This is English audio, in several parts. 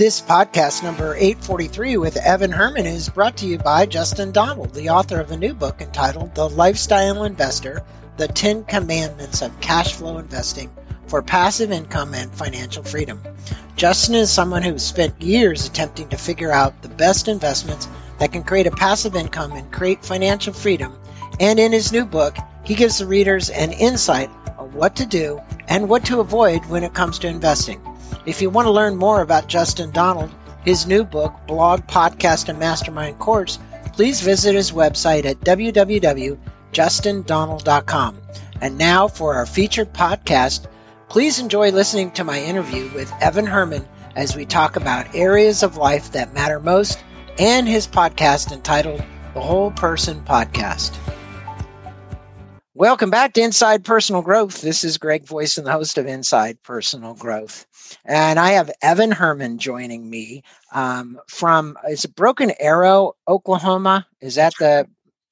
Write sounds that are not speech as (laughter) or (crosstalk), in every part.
This podcast, number 843 with Evan Herman, is brought to you by Justin Donald, the author of a new book entitled The Lifestyle Investor The 10 Commandments of Cash Flow Investing for Passive Income and Financial Freedom. Justin is someone who's spent years attempting to figure out the best investments that can create a passive income and create financial freedom. And in his new book, he gives the readers an insight on what to do and what to avoid when it comes to investing. If you want to learn more about Justin Donald, his new book, blog, podcast, and mastermind course, please visit his website at www.justindonald.com. And now for our featured podcast, please enjoy listening to my interview with Evan Herman as we talk about areas of life that matter most and his podcast entitled The Whole Person Podcast. Welcome back to Inside Personal Growth. This is Greg Voisin, the host of Inside Personal Growth. And I have Evan Herman joining me um, from, is it Broken Arrow, Oklahoma? Is that the,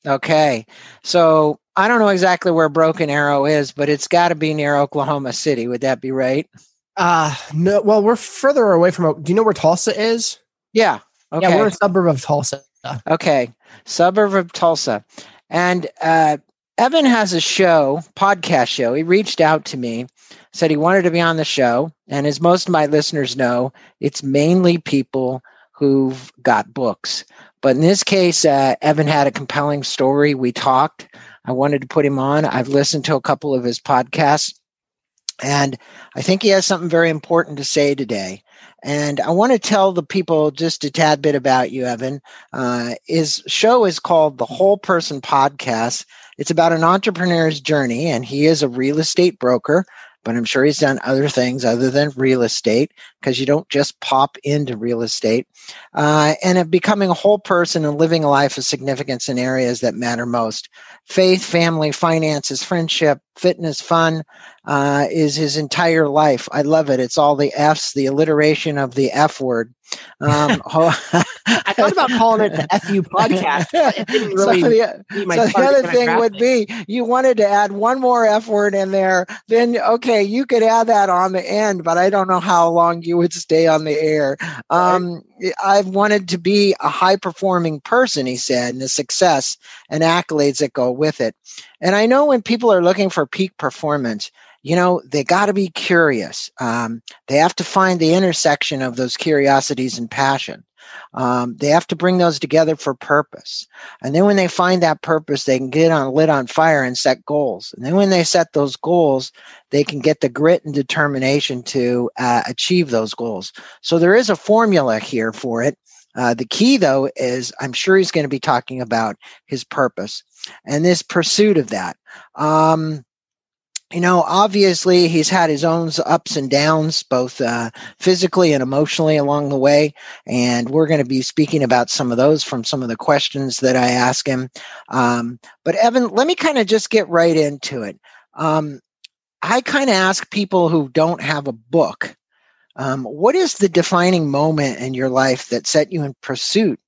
okay. So I don't know exactly where Broken Arrow is, but it's got to be near Oklahoma City. Would that be right? Uh, no, well, we're further away from, do you know where Tulsa is? Yeah. Okay. Yeah, we're a suburb of Tulsa. Okay. Suburb of Tulsa. And uh, Evan has a show, podcast show. He reached out to me, said he wanted to be on the show. And as most of my listeners know, it's mainly people who've got books. But in this case, uh, Evan had a compelling story. We talked. I wanted to put him on. I've listened to a couple of his podcasts, and I think he has something very important to say today. And I want to tell the people just a tad bit about you, Evan. Uh, his show is called The Whole Person Podcast. It's about an entrepreneur's journey, and he is a real estate broker, but I'm sure he's done other things other than real estate because you don't just pop into real estate. Uh, and of becoming a whole person and living a life of significance in areas that matter most faith, family, finances, friendship, fitness, fun uh, is his entire life. I love it. It's all the F's, the alliteration of the F word. Um, (laughs) I thought about calling it the FU podcast. (laughs) Really so the, so the other thing would be you wanted to add one more F word in there, then okay, you could add that on the end, but I don't know how long you would stay on the air. Um, I've wanted to be a high performing person, he said, and the success and accolades that go with it. And I know when people are looking for peak performance, you know, they got to be curious. Um, they have to find the intersection of those curiosities and passion. Um, they have to bring those together for purpose. And then when they find that purpose, they can get on lit on fire and set goals. And then when they set those goals, they can get the grit and determination to uh, achieve those goals. So there is a formula here for it. Uh, the key, though, is I'm sure he's going to be talking about his purpose and this pursuit of that. Um, you know, obviously he's had his own ups and downs, both uh, physically and emotionally along the way. And we're going to be speaking about some of those from some of the questions that I ask him. Um, but Evan, let me kind of just get right into it. Um, I kind of ask people who don't have a book, um, what is the defining moment in your life that set you in pursuit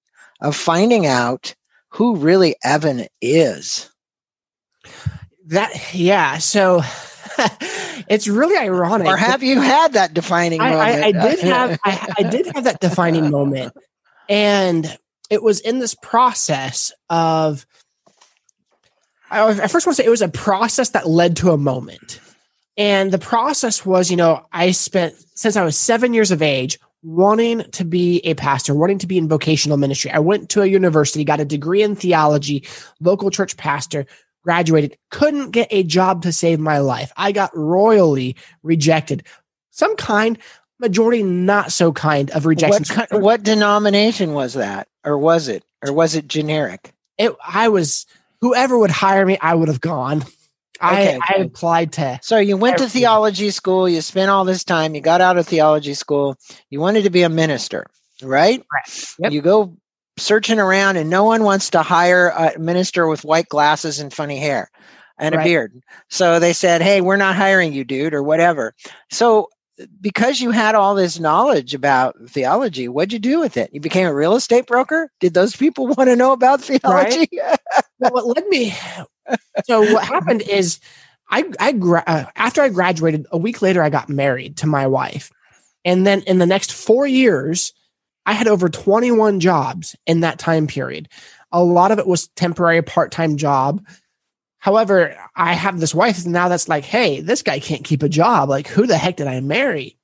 of finding out who really Evan is? That yeah, so (laughs) it's really ironic. Or have you had that defining I, moment? I, I did have I, I did have that defining (laughs) moment, and it was in this process of. I, I first want to say it was a process that led to a moment, and the process was, you know, I spent since I was seven years of age wanting to be a pastor, wanting to be in vocational ministry. I went to a university, got a degree in theology, local church pastor, graduated, couldn't get a job to save my life. I got royally rejected. Some kind, majority not so kind of rejection. What, what denomination was that? Or was it? Or was it generic? It, I was, whoever would hire me, I would have gone. Okay, I, I applied to. So you went everything. to theology school. You spent all this time. You got out of theology school. You wanted to be a minister, right? Right. Yep. You go searching around, and no one wants to hire a minister with white glasses and funny hair and right. a beard. So they said, "Hey, we're not hiring you, dude," or whatever. So because you had all this knowledge about theology, what'd you do with it? You became a real estate broker? Did those people (laughs) want to know about theology? Right? (laughs) well, what led me so what happened is I, I gra- uh, after I graduated, a week later, I got married to my wife. And then in the next four years, I had over 21 jobs in that time period. A lot of it was temporary part time job. However, I have this wife now that's like, hey, this guy can't keep a job. Like, who the heck did I marry?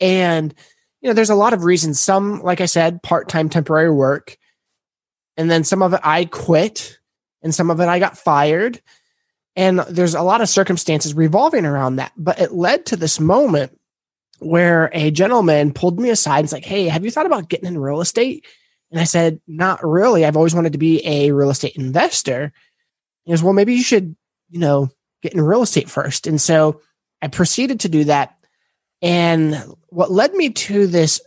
And, you know, there's a lot of reasons. Some, like I said, part time temporary work. And then some of it I quit, and some of it I got fired. And there's a lot of circumstances revolving around that. But it led to this moment where a gentleman pulled me aside and was like, Hey, have you thought about getting in real estate? And I said, Not really. I've always wanted to be a real estate investor. He goes, Well, maybe you should, you know, get in real estate first. And so I proceeded to do that. And what led me to this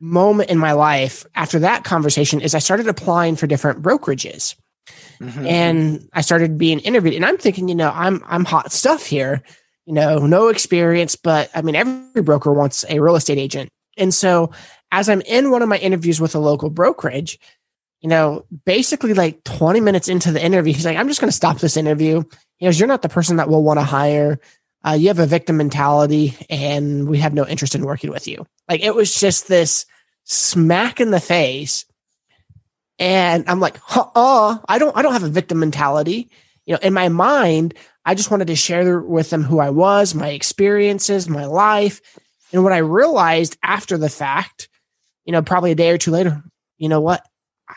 moment in my life after that conversation is I started applying for different brokerages. Mm-hmm. And I started being interviewed. And I'm thinking, you know, I'm I'm hot stuff here you know, no experience, but I mean, every broker wants a real estate agent. And so as I'm in one of my interviews with a local brokerage, you know, basically like 20 minutes into the interview, he's like, I'm just going to stop this interview. He goes, You're not the person that we'll want to hire. Uh, you have a victim mentality and we have no interest in working with you. Like it was just this smack in the face. And I'm like, uh, I don't, I don't have a victim mentality. You know, in my mind, I just wanted to share with them who I was, my experiences, my life. And what I realized after the fact, you know, probably a day or two later, you know what?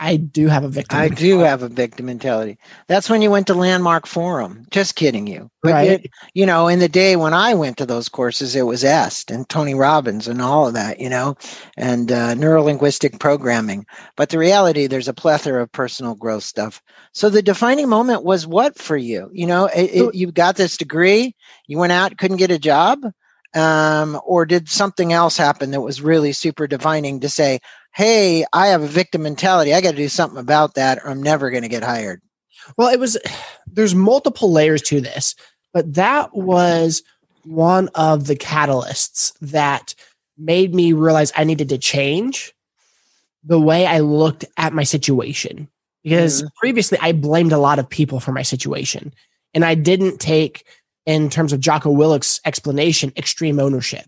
I do have a victim. I mentality. do have a victim mentality. That's when you went to Landmark Forum. Just kidding you. But right. It, you know, in the day when I went to those courses, it was EST and Tony Robbins and all of that, you know, and uh, neuro linguistic programming. But the reality, there's a plethora of personal growth stuff. So the defining moment was what for you? You know, it, it, you got this degree, you went out, couldn't get a job. Um, or did something else happen that was really super divining to say, hey, I have a victim mentality. I got to do something about that or I'm never going to get hired. Well, it was, there's multiple layers to this, but that was one of the catalysts that made me realize I needed to change the way I looked at my situation. Because mm. previously I blamed a lot of people for my situation and I didn't take, in terms of Jocko Willink's explanation, extreme ownership.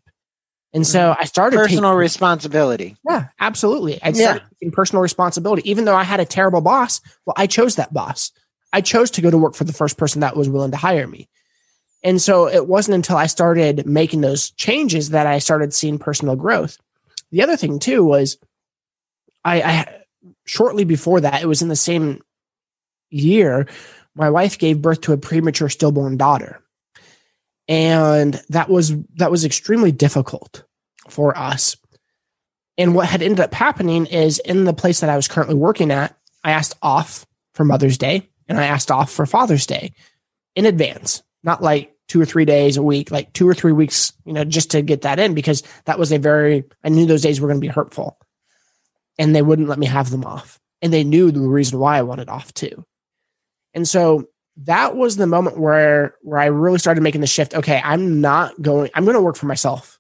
And so mm-hmm. I started personal taking, responsibility. Yeah, absolutely. I started yeah. taking personal responsibility, even though I had a terrible boss. Well, I chose that boss. I chose to go to work for the first person that was willing to hire me. And so it wasn't until I started making those changes that I started seeing personal growth. The other thing too was I, I shortly before that, it was in the same year, my wife gave birth to a premature stillborn daughter and that was that was extremely difficult for us. And what had ended up happening is in the place that i was currently working at i asked off for mother's day and i asked off for father's day in advance not like two or three days a week like two or three weeks you know just to get that in because that was a very i knew those days were going to be hurtful and they wouldn't let me have them off. And they knew the reason why i wanted off too. And so that was the moment where where I really started making the shift. Okay, I'm not going. I'm going to work for myself.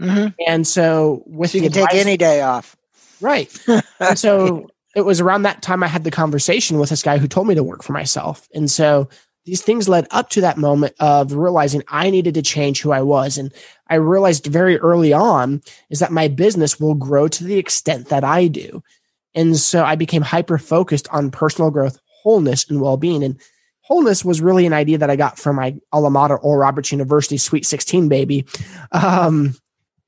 Mm-hmm. And so, with so you can take any day off, right? (laughs) and so it was around that time I had the conversation with this guy who told me to work for myself. And so these things led up to that moment of realizing I needed to change who I was. And I realized very early on is that my business will grow to the extent that I do. And so I became hyper focused on personal growth, wholeness, and well being. And wholeness was really an idea that I got from my alma mater, Oral Roberts University Sweet 16 baby, um,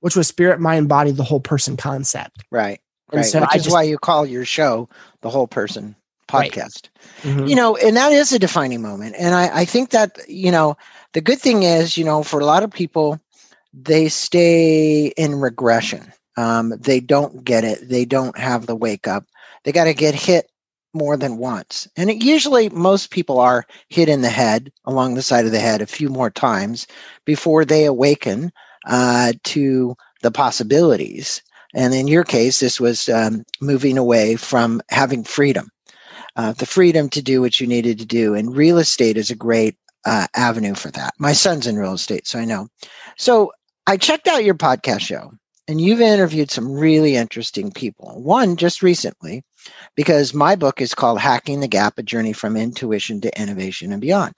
which was spirit, mind, body, the whole person concept. Right. And right. so which I is just, why you call your show the whole person podcast. Right. Mm-hmm. You know, and that is a defining moment. And I, I think that, you know, the good thing is, you know, for a lot of people, they stay in regression. Um, they don't get it. They don't have the wake up. They got to get hit more than once. And it usually most people are hit in the head, along the side of the head, a few more times before they awaken uh, to the possibilities. And in your case, this was um, moving away from having freedom, uh, the freedom to do what you needed to do. And real estate is a great uh, avenue for that. My son's in real estate, so I know. So I checked out your podcast show, and you've interviewed some really interesting people. One just recently because my book is called Hacking the Gap A Journey from Intuition to Innovation and Beyond.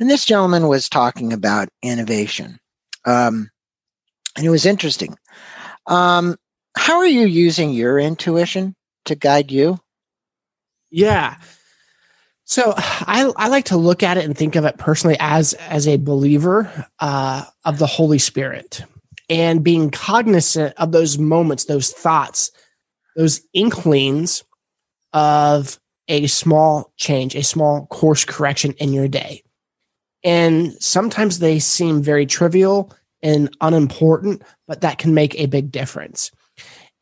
And this gentleman was talking about innovation. Um, and it was interesting. Um, how are you using your intuition to guide you? Yeah. So (sighs) I, I like to look at it and think of it personally as as a believer uh, of the Holy Spirit and being cognizant of those moments, those thoughts, those inklings of a small change, a small course correction in your day. And sometimes they seem very trivial and unimportant, but that can make a big difference.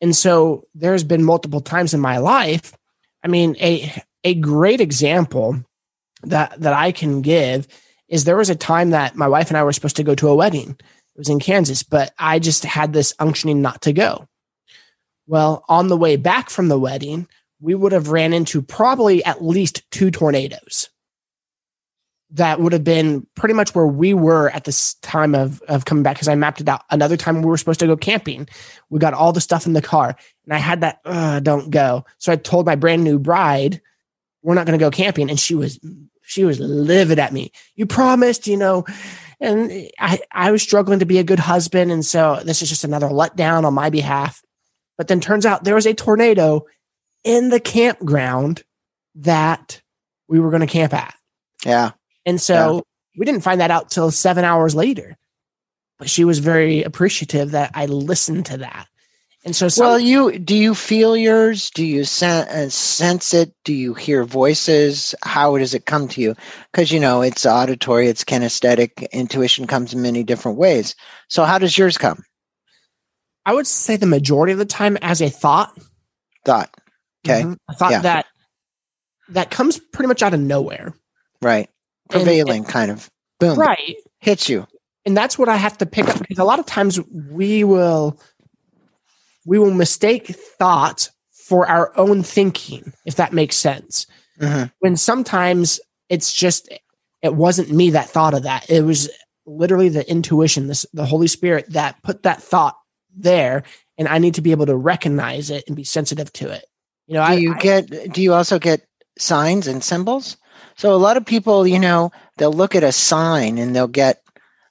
And so there's been multiple times in my life. I mean, a a great example that that I can give is there was a time that my wife and I were supposed to go to a wedding. It was in Kansas, but I just had this unctioning not to go. Well, on the way back from the wedding, we would have ran into probably at least two tornadoes that would have been pretty much where we were at this time of, of coming back because I mapped it out. Another time we were supposed to go camping. We got all the stuff in the car and I had that, don't go. So I told my brand new bride, we're not going to go camping. And she was, she was livid at me. You promised, you know, and I, I was struggling to be a good husband. And so this is just another letdown on my behalf. But then turns out there was a tornado in the campground that we were going to camp at. Yeah. And so yeah. we didn't find that out till seven hours later. But she was very appreciative that I listened to that. And so, some, well, you do you feel yours? Do you sen- uh, sense it? Do you hear voices? How does it come to you? Because you know it's auditory, it's kinesthetic. Intuition comes in many different ways. So, how does yours come? I would say the majority of the time as a thought. Thought. Okay. Mm-hmm. A thought yeah. that that comes pretty much out of nowhere. Right prevailing and, kind of boom right hits you and that's what i have to pick up because a lot of times we will we will mistake thought for our own thinking if that makes sense mm-hmm. when sometimes it's just it wasn't me that thought of that it was literally the intuition this the holy spirit that put that thought there and i need to be able to recognize it and be sensitive to it you know do I, you I, get do you also get signs and symbols so a lot of people, you know, they'll look at a sign and they'll get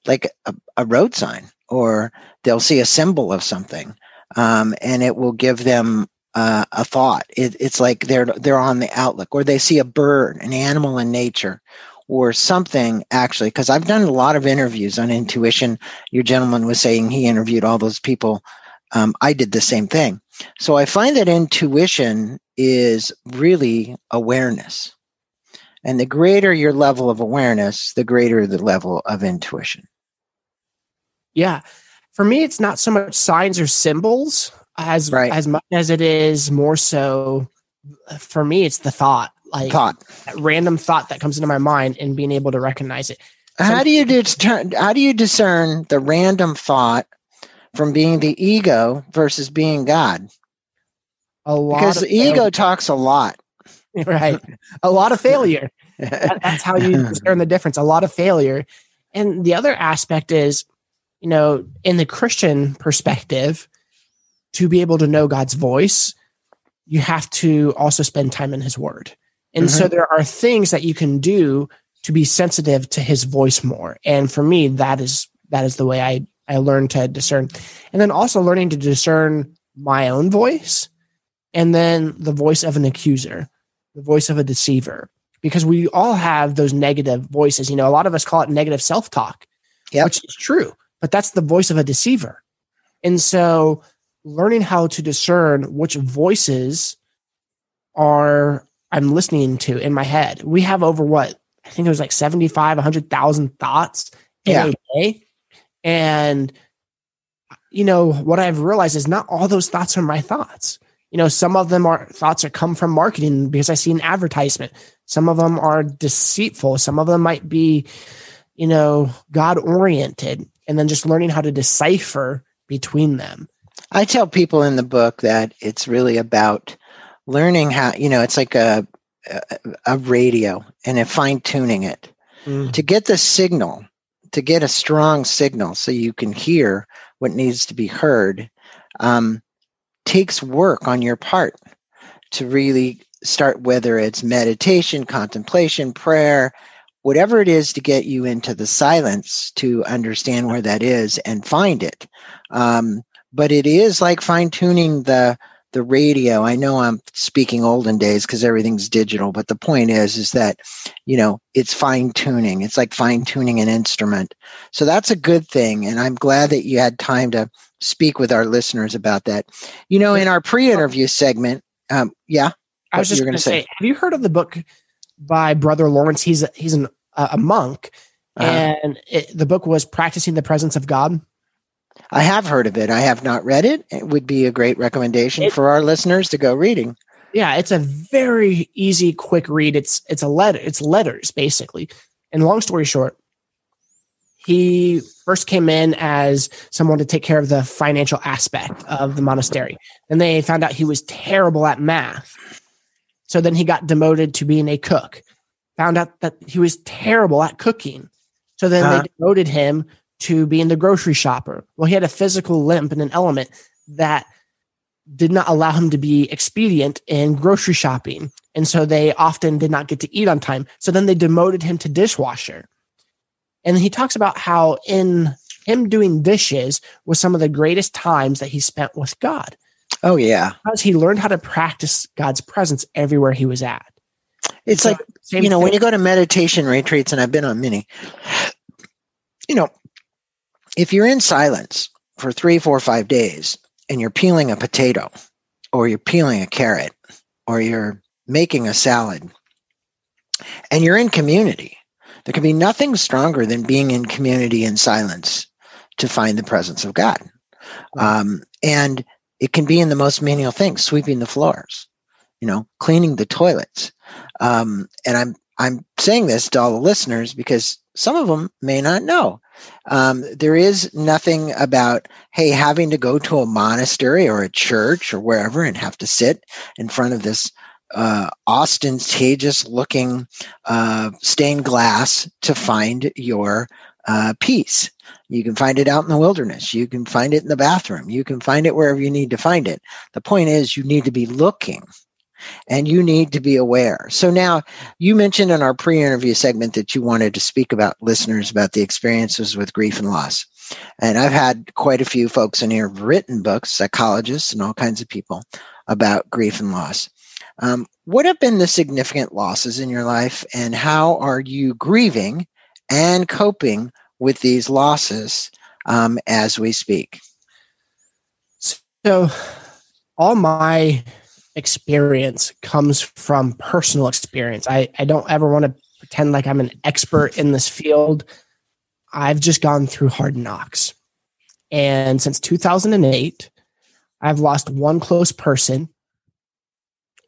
like a, a road sign or they'll see a symbol of something. Um, and it will give them uh, a thought. It, it's like they're they're on the outlook, or they see a bird, an animal in nature, or something. Actually, because I've done a lot of interviews on intuition. Your gentleman was saying he interviewed all those people. Um, I did the same thing. So I find that intuition is really awareness. And the greater your level of awareness, the greater the level of intuition. Yeah. For me, it's not so much signs or symbols as right. as much as it is more so for me, it's the thought. Like thought. random thought that comes into my mind and being able to recognize it. how do you discern how do you discern the random thought from being the ego versus being God? A lot because the ego talks a lot. (laughs) right. A lot of failure. (laughs) that, that's how you (laughs) discern the difference. A lot of failure. And the other aspect is, you know, in the Christian perspective, to be able to know God's voice, you have to also spend time in his word. And mm-hmm. so there are things that you can do to be sensitive to his voice more. And for me, that is that is the way I I learned to discern. And then also learning to discern my own voice and then the voice of an accuser the voice of a deceiver because we all have those negative voices. You know, a lot of us call it negative self talk, yep. which is true, but that's the voice of a deceiver. And so learning how to discern which voices are I'm listening to in my head. We have over what I think it was like 75, 100,000 thoughts yeah. a day. And, you know, what I've realized is not all those thoughts are my thoughts. You know some of them are thoughts that come from marketing because i see an advertisement. Some of them are deceitful. Some of them might be you know god oriented and then just learning how to decipher between them. I tell people in the book that it's really about learning how you know it's like a a, a radio and a fine tuning it mm. to get the signal to get a strong signal so you can hear what needs to be heard um, takes work on your part to really start, whether it's meditation, contemplation, prayer, whatever it is to get you into the silence to understand where that is and find it. Um, but it is like fine tuning the the radio. I know I'm speaking olden days because everything's digital, but the point is, is that, you know, it's fine tuning. It's like fine tuning an instrument. So that's a good thing. And I'm glad that you had time to speak with our listeners about that. You know, in our pre-interview segment, um, yeah. I was just going to say, say, have you heard of the book by Brother Lawrence? He's a, he's an, uh, a monk, uh-huh. and it, the book was Practicing the Presence of God. I have heard of it. I have not read it. It would be a great recommendation it, for our listeners to go reading. Yeah, it's a very easy, quick read. It's it's a letter. It's letters basically. And long story short, he first came in as someone to take care of the financial aspect of the monastery. and they found out he was terrible at math. So then he got demoted to being a cook. Found out that he was terrible at cooking. So then uh-huh. they demoted him to being the grocery shopper. Well, he had a physical limp and an element that did not allow him to be expedient in grocery shopping. And so they often did not get to eat on time. So then they demoted him to dishwasher. And he talks about how in him doing dishes was some of the greatest times that he spent with God. Oh, yeah. Because he learned how to practice God's presence everywhere he was at. It's so, like, you know, thing. when you go to meditation retreats, and I've been on many, you know, if you're in silence for three, four, five days and you're peeling a potato or you're peeling a carrot or you're making a salad and you're in community, there can be nothing stronger than being in community in silence to find the presence of God. Um, and it can be in the most menial things, sweeping the floors, you know, cleaning the toilets. Um, and I'm I'm saying this to all the listeners because some of them may not know. Um, there is nothing about, hey, having to go to a monastery or a church or wherever and have to sit in front of this uh, ostentatious looking uh, stained glass to find your uh, peace. You can find it out in the wilderness. You can find it in the bathroom. You can find it wherever you need to find it. The point is, you need to be looking and you need to be aware. So now you mentioned in our pre-interview segment that you wanted to speak about listeners about the experiences with grief and loss. And I've had quite a few folks in here written books, psychologists and all kinds of people about grief and loss. Um, what have been the significant losses in your life and how are you grieving and coping with these losses um, as we speak? So all my experience comes from personal experience. I, I don't ever want to pretend like I'm an expert in this field. I've just gone through hard knocks. And since 2008, I've lost one close person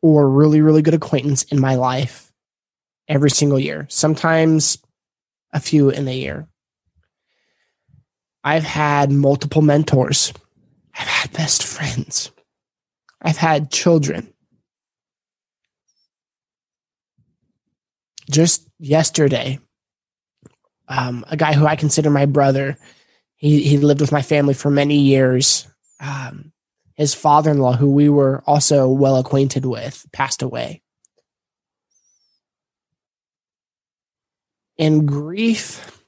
or really, really good acquaintance in my life every single year, sometimes a few in a year. I've had multiple mentors. I've had best friends. I've had children. Just yesterday, um, a guy who I consider my brother, he, he lived with my family for many years. Um, his father in law, who we were also well acquainted with, passed away. And grief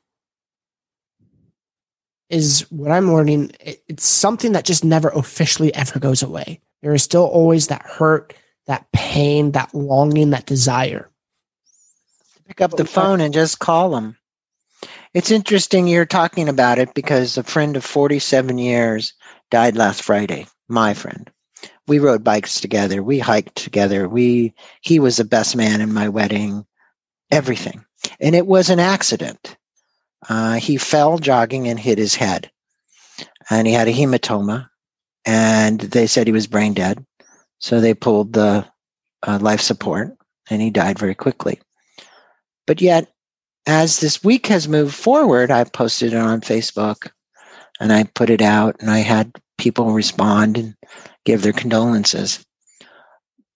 is what I'm learning. It's something that just never officially ever goes away. There is still always that hurt, that pain, that longing, that desire. Pick up the phone and just call them. It's interesting you're talking about it because a friend of 47 years died last Friday, my friend. We rode bikes together, we hiked together. We he was the best man in my wedding, everything. And it was an accident. Uh, he fell jogging and hit his head. And he had a hematoma and they said he was brain dead. So they pulled the uh, life support and he died very quickly. But yet, as this week has moved forward, I posted it on Facebook and I put it out and I had people respond and give their condolences.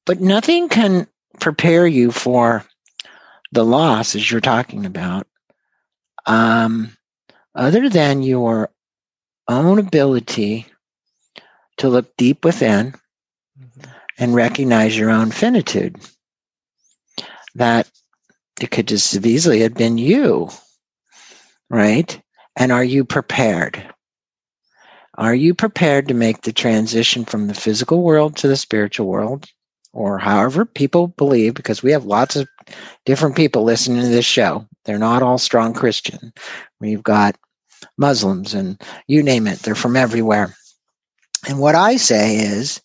But nothing can prepare you for the loss as you're talking about, um, other than your own ability to look deep within mm-hmm. and recognize your own finitude. That it could just have easily have been you, right? And are you prepared? Are you prepared to make the transition from the physical world to the spiritual world? Or however people believe, because we have lots of different people listening to this show. They're not all strong Christian. We've got Muslims and you name it, they're from everywhere. And what I say is,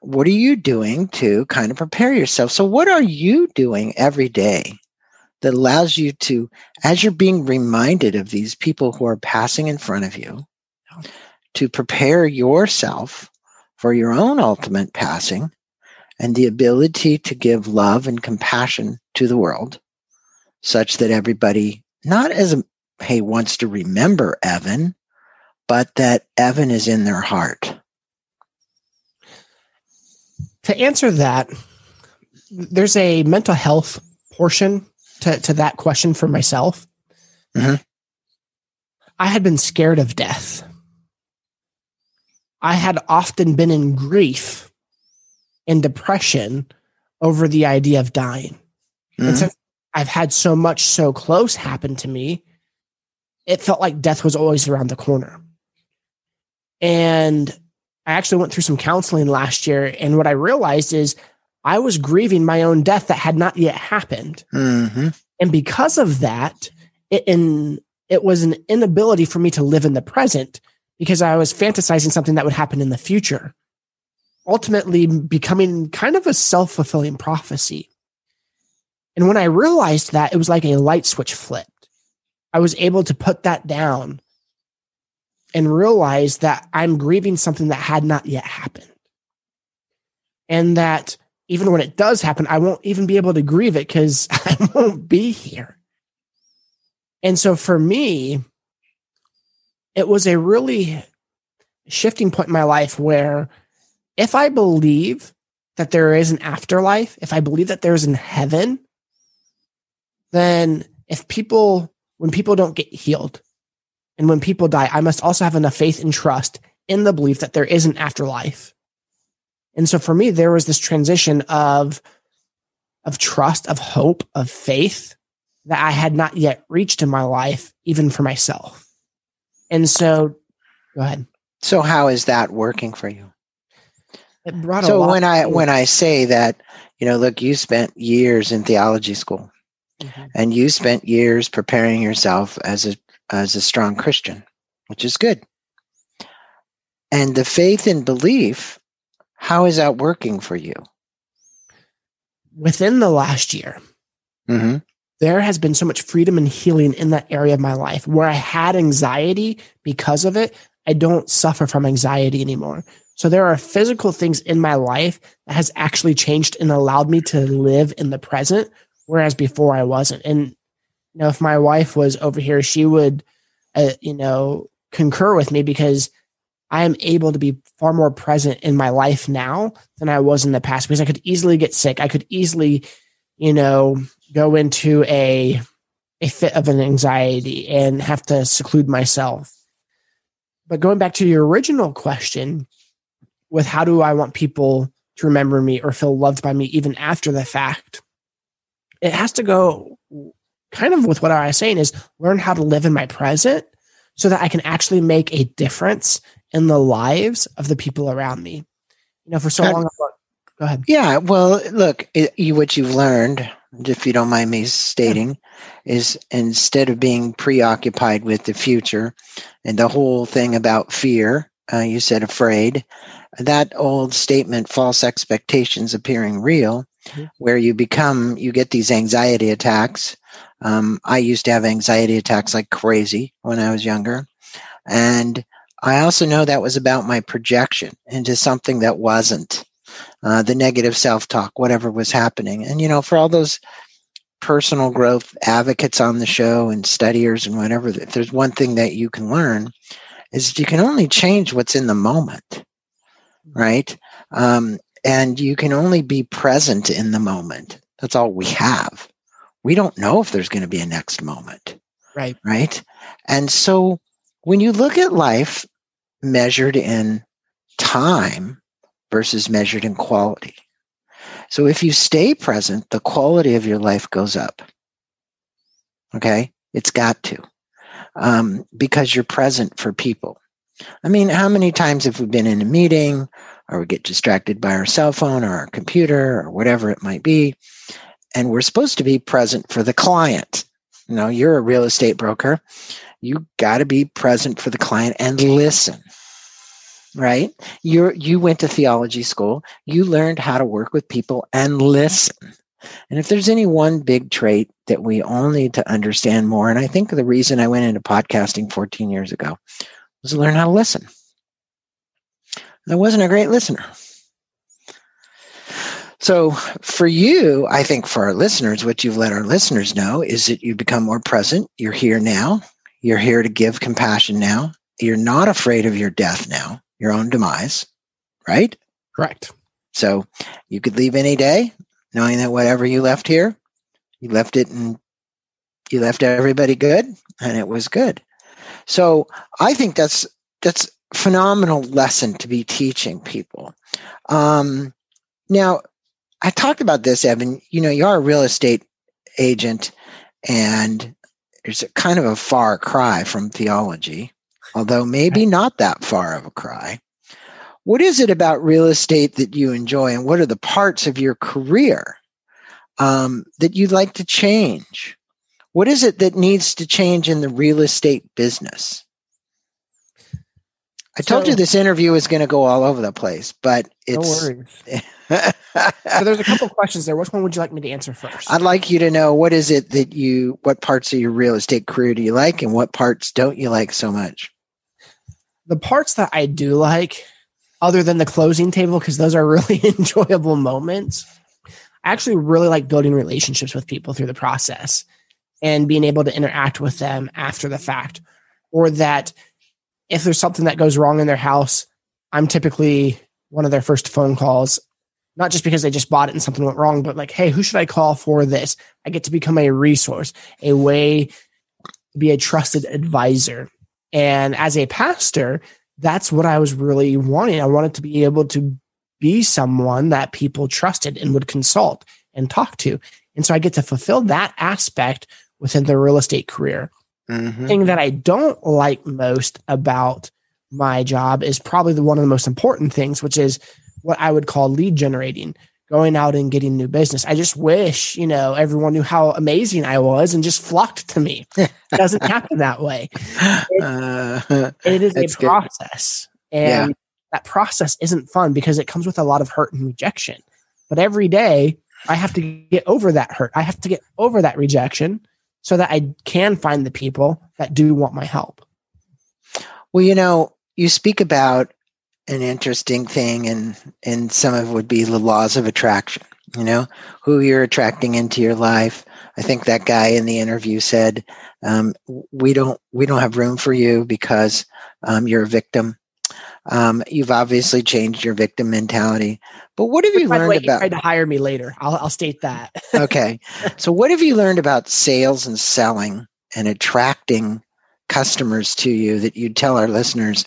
what are you doing to kind of prepare yourself? So, what are you doing every day that allows you to, as you're being reminded of these people who are passing in front of you, to prepare yourself for your own ultimate passing and the ability to give love and compassion to the world such that everybody, not as a, hey, wants to remember Evan, but that Evan is in their heart. To answer that, there's a mental health portion to, to that question for myself. Mm-hmm. I had been scared of death. I had often been in grief and depression over the idea of dying. Mm-hmm. And since I've had so much so close happen to me, it felt like death was always around the corner. And I actually went through some counseling last year. And what I realized is I was grieving my own death that had not yet happened. Mm-hmm. And because of that, it, in, it was an inability for me to live in the present because I was fantasizing something that would happen in the future, ultimately becoming kind of a self fulfilling prophecy. And when I realized that, it was like a light switch flipped. I was able to put that down and realize that I'm grieving something that had not yet happened. And that even when it does happen, I won't even be able to grieve it because (laughs) I won't be here. And so for me, it was a really shifting point in my life where if I believe that there is an afterlife, if I believe that there's in heaven, then if people, when people don't get healed and when people die, I must also have enough faith and trust in the belief that there is an afterlife. And so for me, there was this transition of, of trust, of hope, of faith that I had not yet reached in my life, even for myself. And so, go ahead. So, how is that working for you? It brought so when I when I say that, you know, look, you spent years in theology school, mm-hmm. and you spent years preparing yourself as a as a strong Christian, which is good. And the faith and belief, how is that working for you? Within the last year, mm-hmm there has been so much freedom and healing in that area of my life where I had anxiety because of it. I don't suffer from anxiety anymore. So there are physical things in my life that has actually changed and allowed me to live in the present, whereas before I wasn't. And know, if my wife was over here, she would, uh, you know, concur with me because I am able to be far more present in my life now than I was in the past because I could easily get sick. I could easily, you know, go into a a fit of an anxiety and have to seclude myself. But going back to your original question with how do I want people to remember me or feel loved by me even after the fact, it has to go kind of with what I was saying is learn how to live in my present so that I can actually make a difference in the lives of the people around me. You know, for so long, go ahead. Yeah, well, look, it, you, what you've learned if you don't mind me stating, is instead of being preoccupied with the future and the whole thing about fear, uh, you said afraid, that old statement, false expectations appearing real, mm-hmm. where you become, you get these anxiety attacks. Um, I used to have anxiety attacks like crazy when I was younger. And I also know that was about my projection into something that wasn't. Uh, the negative self talk, whatever was happening. And, you know, for all those personal growth advocates on the show and studiers and whatever, if there's one thing that you can learn, is you can only change what's in the moment, right? Um, and you can only be present in the moment. That's all we have. We don't know if there's going to be a next moment. Right. Right. And so when you look at life measured in time, versus measured in quality. So if you stay present, the quality of your life goes up. Okay? It's got to. Um, because you're present for people. I mean, how many times have we been in a meeting or we get distracted by our cell phone or our computer or whatever it might be, and we're supposed to be present for the client? You know, you're a real estate broker. You got to be present for the client and listen. Right? You you went to theology school. You learned how to work with people and listen. And if there's any one big trait that we all need to understand more, and I think the reason I went into podcasting 14 years ago was to learn how to listen. I wasn't a great listener. So, for you, I think for our listeners, what you've let our listeners know is that you become more present. You're here now. You're here to give compassion now. You're not afraid of your death now, your own demise, right? Correct. So, you could leave any day knowing that whatever you left here, you left it and you left everybody good and it was good. So I think that's that's phenomenal lesson to be teaching people. Um, now, I talked about this, Evan. You know, you are a real estate agent, and there's a kind of a far cry from theology, although maybe not that far of a cry. What is it about real estate that you enjoy, and what are the parts of your career um, that you'd like to change? What is it that needs to change in the real estate business? I told so, you this interview is going to go all over the place, but it's. No worries. (laughs) so there's a couple questions there. Which one would you like me to answer first? I'd like you to know what is it that you, what parts of your real estate career do you like, and what parts don't you like so much? The parts that I do like, other than the closing table, because those are (laughs) really enjoyable moments. I actually really like building relationships with people through the process and being able to interact with them after the fact. Or that if there's something that goes wrong in their house, I'm typically one of their first phone calls, not just because they just bought it and something went wrong, but like, hey, who should I call for this? I get to become a resource, a way to be a trusted advisor. And as a pastor, that's what I was really wanting. I wanted to be able to be someone that people trusted and would consult and talk to. And so I get to fulfill that aspect within their real estate career. Mm-hmm. Thing that I don't like most about my job is probably the one of the most important things, which is what I would call lead generating, going out and getting new business. I just wish, you know, everyone knew how amazing I was and just flocked to me. It doesn't (laughs) happen that way. It, uh, it is a process. Good. And yeah. that process isn't fun because it comes with a lot of hurt and rejection. But every day I have to get over that hurt. I have to get over that rejection so that I can find the people that do want my help. Well, you know, you speak about an interesting thing, and and some of it would be the laws of attraction. You know, who you're attracting into your life. I think that guy in the interview said, um, "We don't we don't have room for you because um, you're a victim." Um, you've obviously changed your victim mentality. But what have you learned way, about? Tried to hire me later. I'll, I'll state that. okay. (laughs) So what have you learned about sales and selling and attracting customers to you that you'd tell our listeners?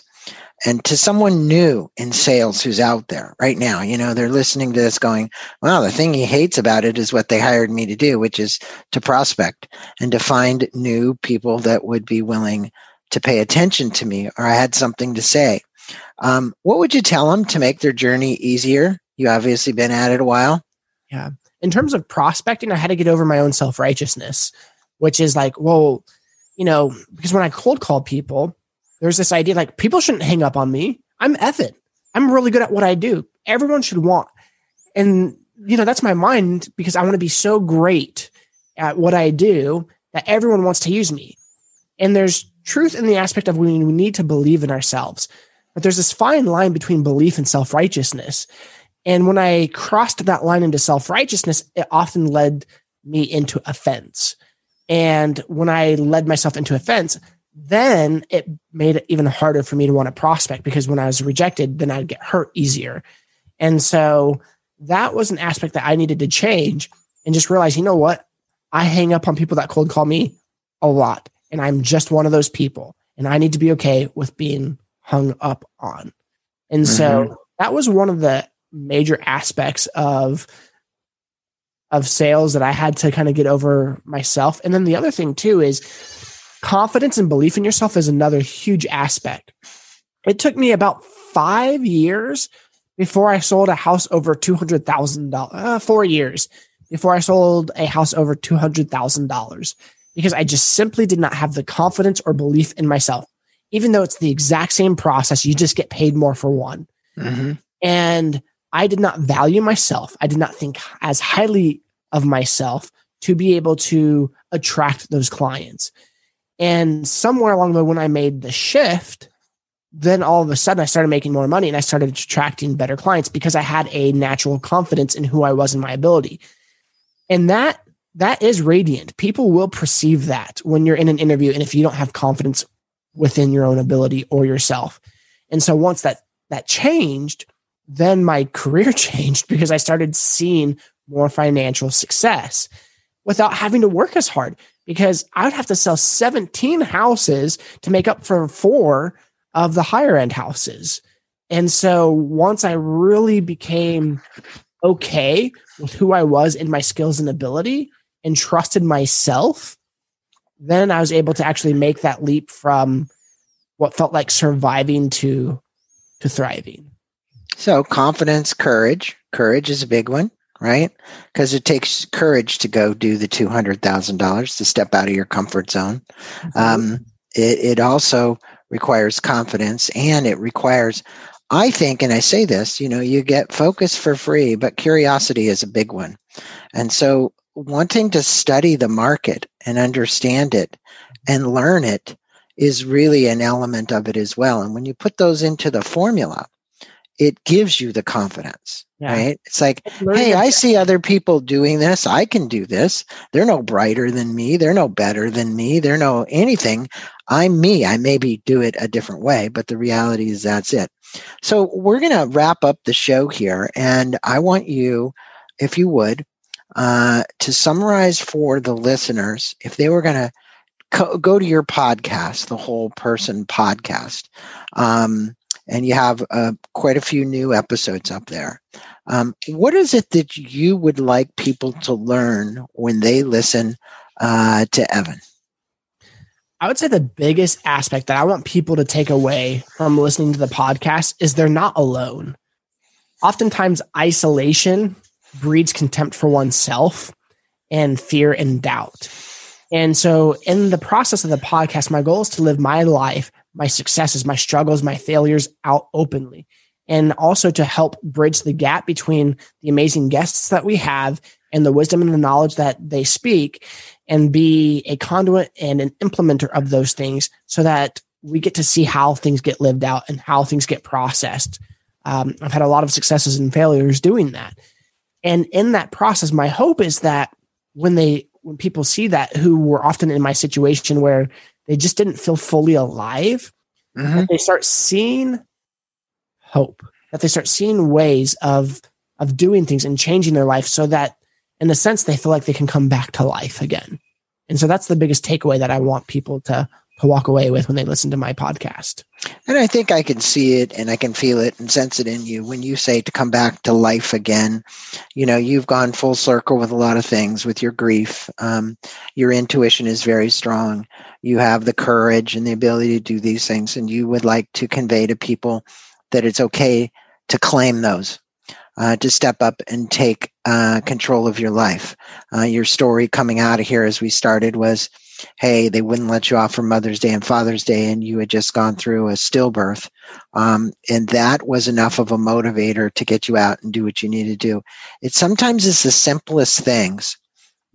And to someone new in sales who's out there right now, you know, they're listening to this going, well, the thing he hates about it is what they hired me to do, which is to prospect and to find new people that would be willing to pay attention to me or I had something to say. Um, what would you tell them to make their journey easier? You obviously been at it a while. Yeah. In terms of prospecting, I had to get over my own self righteousness, which is like, well, you know, because when I cold call people, there's this idea like people shouldn't hang up on me. I'm Evan. I'm really good at what I do. Everyone should want. And, you know, that's my mind because I want to be so great at what I do that everyone wants to use me. And there's truth in the aspect of we need to believe in ourselves. But there's this fine line between belief and self righteousness. And when I crossed that line into self righteousness, it often led me into offense. And when I led myself into offense, then it made it even harder for me to want to prospect because when I was rejected, then I'd get hurt easier. And so that was an aspect that I needed to change and just realize, you know what? I hang up on people that cold call me a lot. And I'm just one of those people. And I need to be okay with being hung up on. And mm-hmm. so that was one of the major aspects of of sales that I had to kind of get over myself. And then the other thing too is confidence and belief in yourself is another huge aspect. it took me about five years before I sold a house over $200,000, uh, four years before I sold a house over $200,000 because I just simply did not have the confidence or belief in myself. Even though it's the exact same process, you just get paid more for one. Mm-hmm. And I did not value myself. I did not think as highly of myself to be able to attract those clients. And somewhere along the way, when I made the shift, then all of a sudden I started making more money and I started attracting better clients because I had a natural confidence in who I was and my ability. And that that is radiant. People will perceive that when you're in an interview and if you don't have confidence within your own ability or yourself. And so once that that changed, then my (laughs) career changed because I started seeing more financial success without having to work as hard because I would have to sell 17 houses to make up for four of the higher end houses. And so once I really became okay with who I was and my skills and ability and trusted myself, then I was able to actually make that leap from what felt like surviving to to thriving. So confidence, courage. Courage is a big one, right? Because it takes courage to go do the two hundred thousand dollars to step out of your comfort zone. Mm-hmm. Um, it, it also requires confidence and it requires I think, and I say this, you know, you get focus for free, but curiosity is a big one. And so wanting to study the market and understand it and learn it is really an element of it as well. And when you put those into the formula, it gives you the confidence, yeah. right? It's like, hey, I see other people doing this. I can do this. They're no brighter than me. They're no better than me. They're no anything. I'm me. I maybe do it a different way, but the reality is that's it. So we're going to wrap up the show here. And I want you, if you would, uh, to summarize for the listeners, if they were going to co- go to your podcast, the Whole Person podcast, um, and you have uh, quite a few new episodes up there. Um, what is it that you would like people to learn when they listen uh, to Evan? I would say the biggest aspect that I want people to take away from listening to the podcast is they're not alone. Oftentimes, isolation breeds contempt for oneself and fear and doubt. And so, in the process of the podcast, my goal is to live my life, my successes, my struggles, my failures out openly, and also to help bridge the gap between the amazing guests that we have and the wisdom and the knowledge that they speak and be a conduit and an implementer of those things so that we get to see how things get lived out and how things get processed. Um, I've had a lot of successes and failures doing that. And in that process, my hope is that when they, when people see that who were often in my situation where they just didn't feel fully alive, mm-hmm. that they start seeing hope, that they start seeing ways of, of doing things and changing their life so that in a sense, they feel like they can come back to life again. And so that's the biggest takeaway that I want people to walk away with when they listen to my podcast. And I think I can see it and I can feel it and sense it in you when you say to come back to life again. You know, you've gone full circle with a lot of things with your grief. Um, your intuition is very strong. You have the courage and the ability to do these things, and you would like to convey to people that it's okay to claim those uh, to step up and take uh, control of your life. Uh, your story coming out of here as we started was, hey, they wouldn't let you off for Mother's Day and Father's Day, and you had just gone through a stillbirth. Um, and that was enough of a motivator to get you out and do what you need to do. It sometimes is the simplest things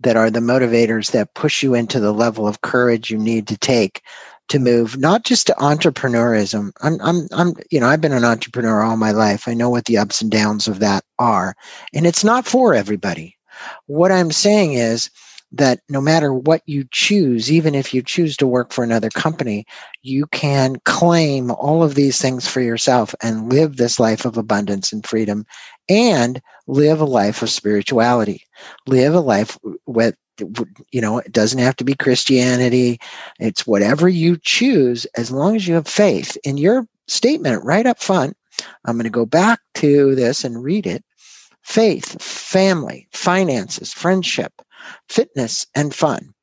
that are the motivators that push you into the level of courage you need to take to move not just to entrepreneurism. I'm, I'm, I'm, you know, I've been an entrepreneur all my life. I know what the ups and downs of that are, and it's not for everybody. What I'm saying is that no matter what you choose, even if you choose to work for another company, you can claim all of these things for yourself and live this life of abundance and freedom and live a life of spirituality. Live a life with you know, it doesn't have to be Christianity. It's whatever you choose as long as you have faith. In your statement right up front, I'm going to go back to this and read it. Faith, family, finances, friendship, fitness, and fun.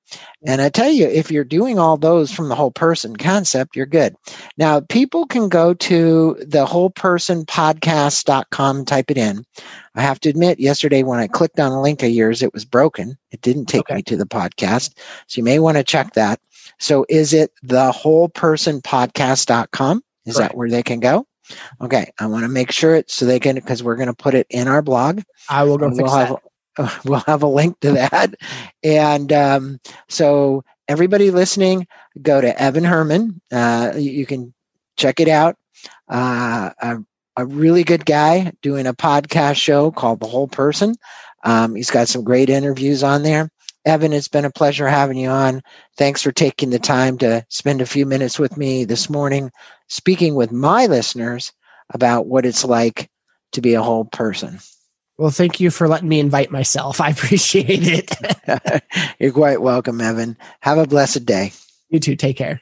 And I tell you, if you're doing all those from the whole person concept, you're good. Now, people can go to the whole person podcast.com, type it in. I have to admit, yesterday when I clicked on a link of yours, it was broken. It didn't take okay. me to the podcast. So you may want to check that. So is it the whole person podcast.com? Is that where they can go? Okay. I want to make sure it so they can, because we're going to put it in our blog. I will go fix we'll have, that. (laughs) we'll have a link to that. And um, so, everybody listening, go to Evan Herman. Uh, you, you, can check it out. Uh, a, a, really good guy doing a podcast show called The Whole Person. Um, he's got some great interviews on there. Evan, it's been a pleasure having you on. Thanks for taking the time to spend a few minutes with me this morning, speaking with my listeners about what it's like to be a whole person. Well, thank you for letting me invite myself. (laughs) I appreciate it. (laughs) You're quite welcome, Evan. Have a blessed day. You too. Take care.